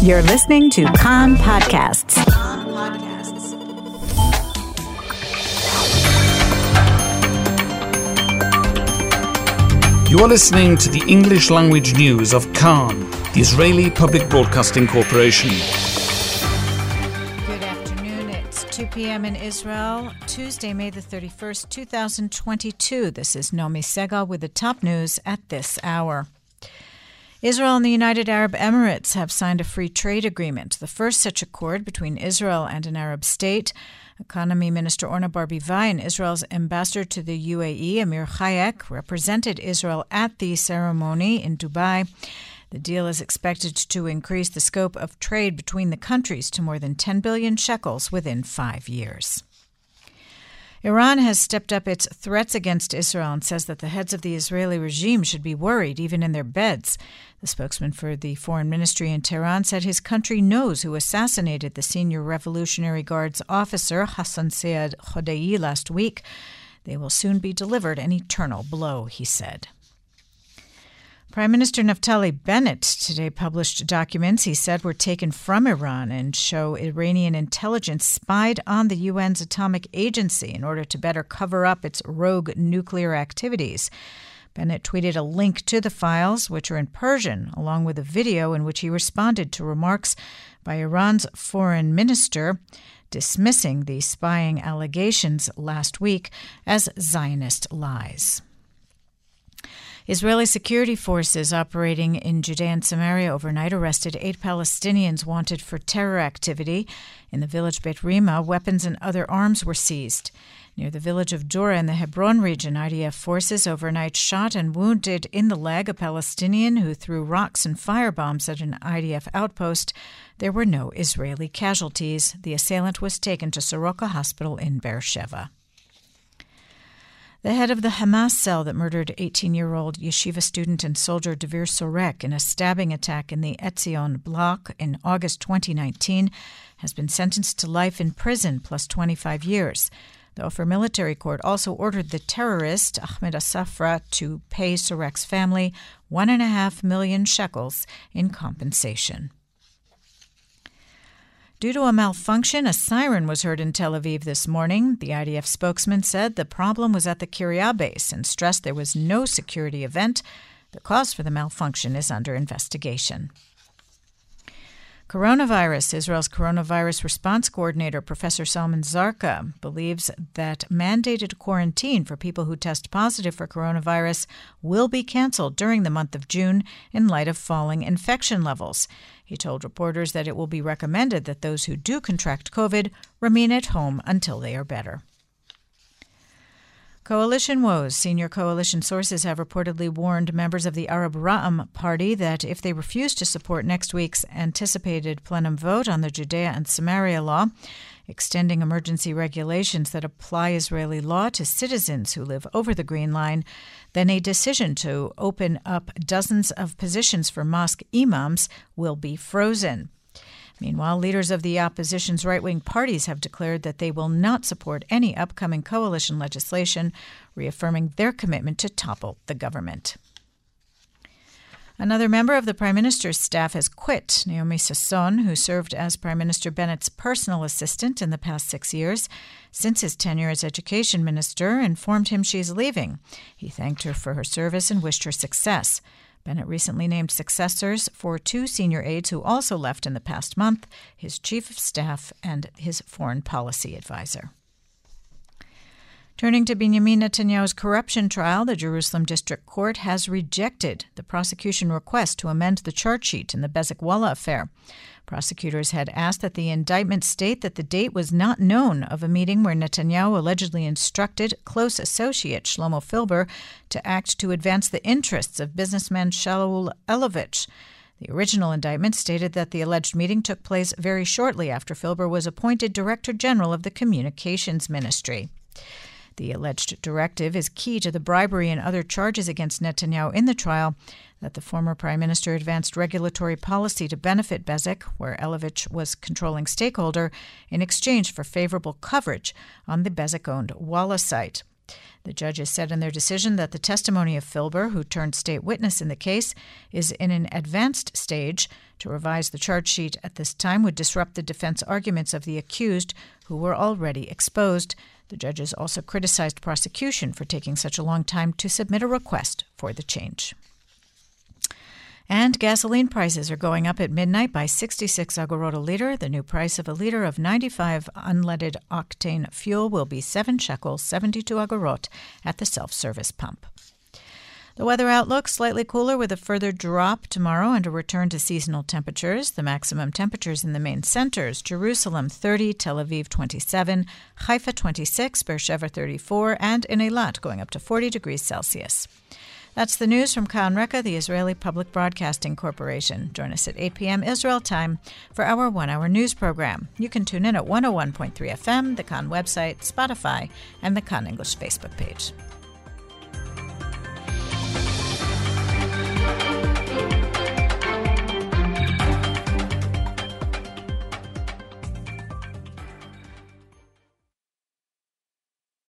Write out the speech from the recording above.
You're listening to Kan Podcasts. You are listening to the English language news of Kan, the Israeli Public Broadcasting Corporation. Good afternoon. It's 2 p.m. in Israel, Tuesday, May the 31st, 2022. This is Nomi Segal with the top news at this hour. Israel and the United Arab Emirates have signed a free trade agreement, the first such accord between Israel and an Arab state. Economy Minister Orna Barbivai and Israel's ambassador to the UAE, Amir Hayek, represented Israel at the ceremony in Dubai. The deal is expected to increase the scope of trade between the countries to more than 10 billion shekels within five years. Iran has stepped up its threats against Israel and says that the heads of the Israeli regime should be worried even in their beds. The spokesman for the foreign ministry in Tehran said his country knows who assassinated the senior Revolutionary Guards officer Hassan Sayed Khodei last week. They will soon be delivered an eternal blow, he said. Prime Minister Naftali Bennett today published documents he said were taken from Iran and show Iranian intelligence spied on the UN's atomic agency in order to better cover up its rogue nuclear activities. Bennett tweeted a link to the files, which are in Persian, along with a video in which he responded to remarks by Iran's foreign minister dismissing the spying allegations last week as Zionist lies. Israeli security forces operating in Judea and Samaria overnight arrested eight Palestinians wanted for terror activity. In the village Beit Rima, weapons and other arms were seized. Near the village of Dura in the Hebron region, IDF forces overnight shot and wounded in the leg a Palestinian who threw rocks and firebombs at an IDF outpost. There were no Israeli casualties. The assailant was taken to Soroka Hospital in Beersheba. The head of the Hamas cell that murdered 18 year old yeshiva student and soldier Dvir Sorek in a stabbing attack in the Etzion bloc in August 2019 has been sentenced to life in prison plus 25 years. The Ofer Military Court also ordered the terrorist Ahmed Asafra to pay Sorek's family one and a half million shekels in compensation. Due to a malfunction, a siren was heard in Tel Aviv this morning. The IDF spokesman said the problem was at the Kirya base and stressed there was no security event. The cause for the malfunction is under investigation. Coronavirus. Israel's coronavirus response coordinator, Professor Salman Zarka, believes that mandated quarantine for people who test positive for coronavirus will be canceled during the month of June in light of falling infection levels. He told reporters that it will be recommended that those who do contract COVID remain at home until they are better. Coalition woes. Senior coalition sources have reportedly warned members of the Arab Ra'am party that if they refuse to support next week's anticipated plenum vote on the Judea and Samaria law, extending emergency regulations that apply Israeli law to citizens who live over the Green Line, then a decision to open up dozens of positions for mosque imams will be frozen. Meanwhile, leaders of the opposition's right wing parties have declared that they will not support any upcoming coalition legislation, reaffirming their commitment to topple the government. Another member of the Prime Minister's staff has quit. Naomi Sasson, who served as Prime Minister Bennett's personal assistant in the past six years, since his tenure as Education Minister, informed him she's leaving. He thanked her for her service and wished her success. Bennett recently named successors for two senior aides who also left in the past month his chief of staff and his foreign policy advisor. Turning to Benjamin Netanyahu's corruption trial, the Jerusalem District Court has rejected the prosecution request to amend the charge sheet in the Bezek Walla affair. Prosecutors had asked that the indictment state that the date was not known of a meeting where Netanyahu allegedly instructed close associate Shlomo Filber to act to advance the interests of businessman Shaul Elovitch. The original indictment stated that the alleged meeting took place very shortly after Filber was appointed Director General of the Communications Ministry. The alleged directive is key to the bribery and other charges against Netanyahu in the trial that the former prime minister advanced regulatory policy to benefit Bezek, where Elovitch was controlling stakeholder, in exchange for favorable coverage on the Bezek owned Walla site. The judges said in their decision that the testimony of Filber, who turned state witness in the case, is in an advanced stage. To revise the charge sheet at this time would disrupt the defense arguments of the accused, who were already exposed. The judges also criticized prosecution for taking such a long time to submit a request for the change. And gasoline prices are going up at midnight by 66 agorot a liter. The new price of a liter of 95 unleaded octane fuel will be 7 shekels, 72 agorot at the self service pump. The weather outlook slightly cooler with a further drop tomorrow and a return to seasonal temperatures. The maximum temperatures in the main centers Jerusalem 30, Tel Aviv 27, Haifa 26, Beersheba 34, and in Eilat going up to 40 degrees Celsius. That's the news from Kan Reka, the Israeli Public Broadcasting Corporation. Join us at 8 p.m. Israel time for our one hour news program. You can tune in at 101.3 FM, the Kan website, Spotify, and the Kan English Facebook page.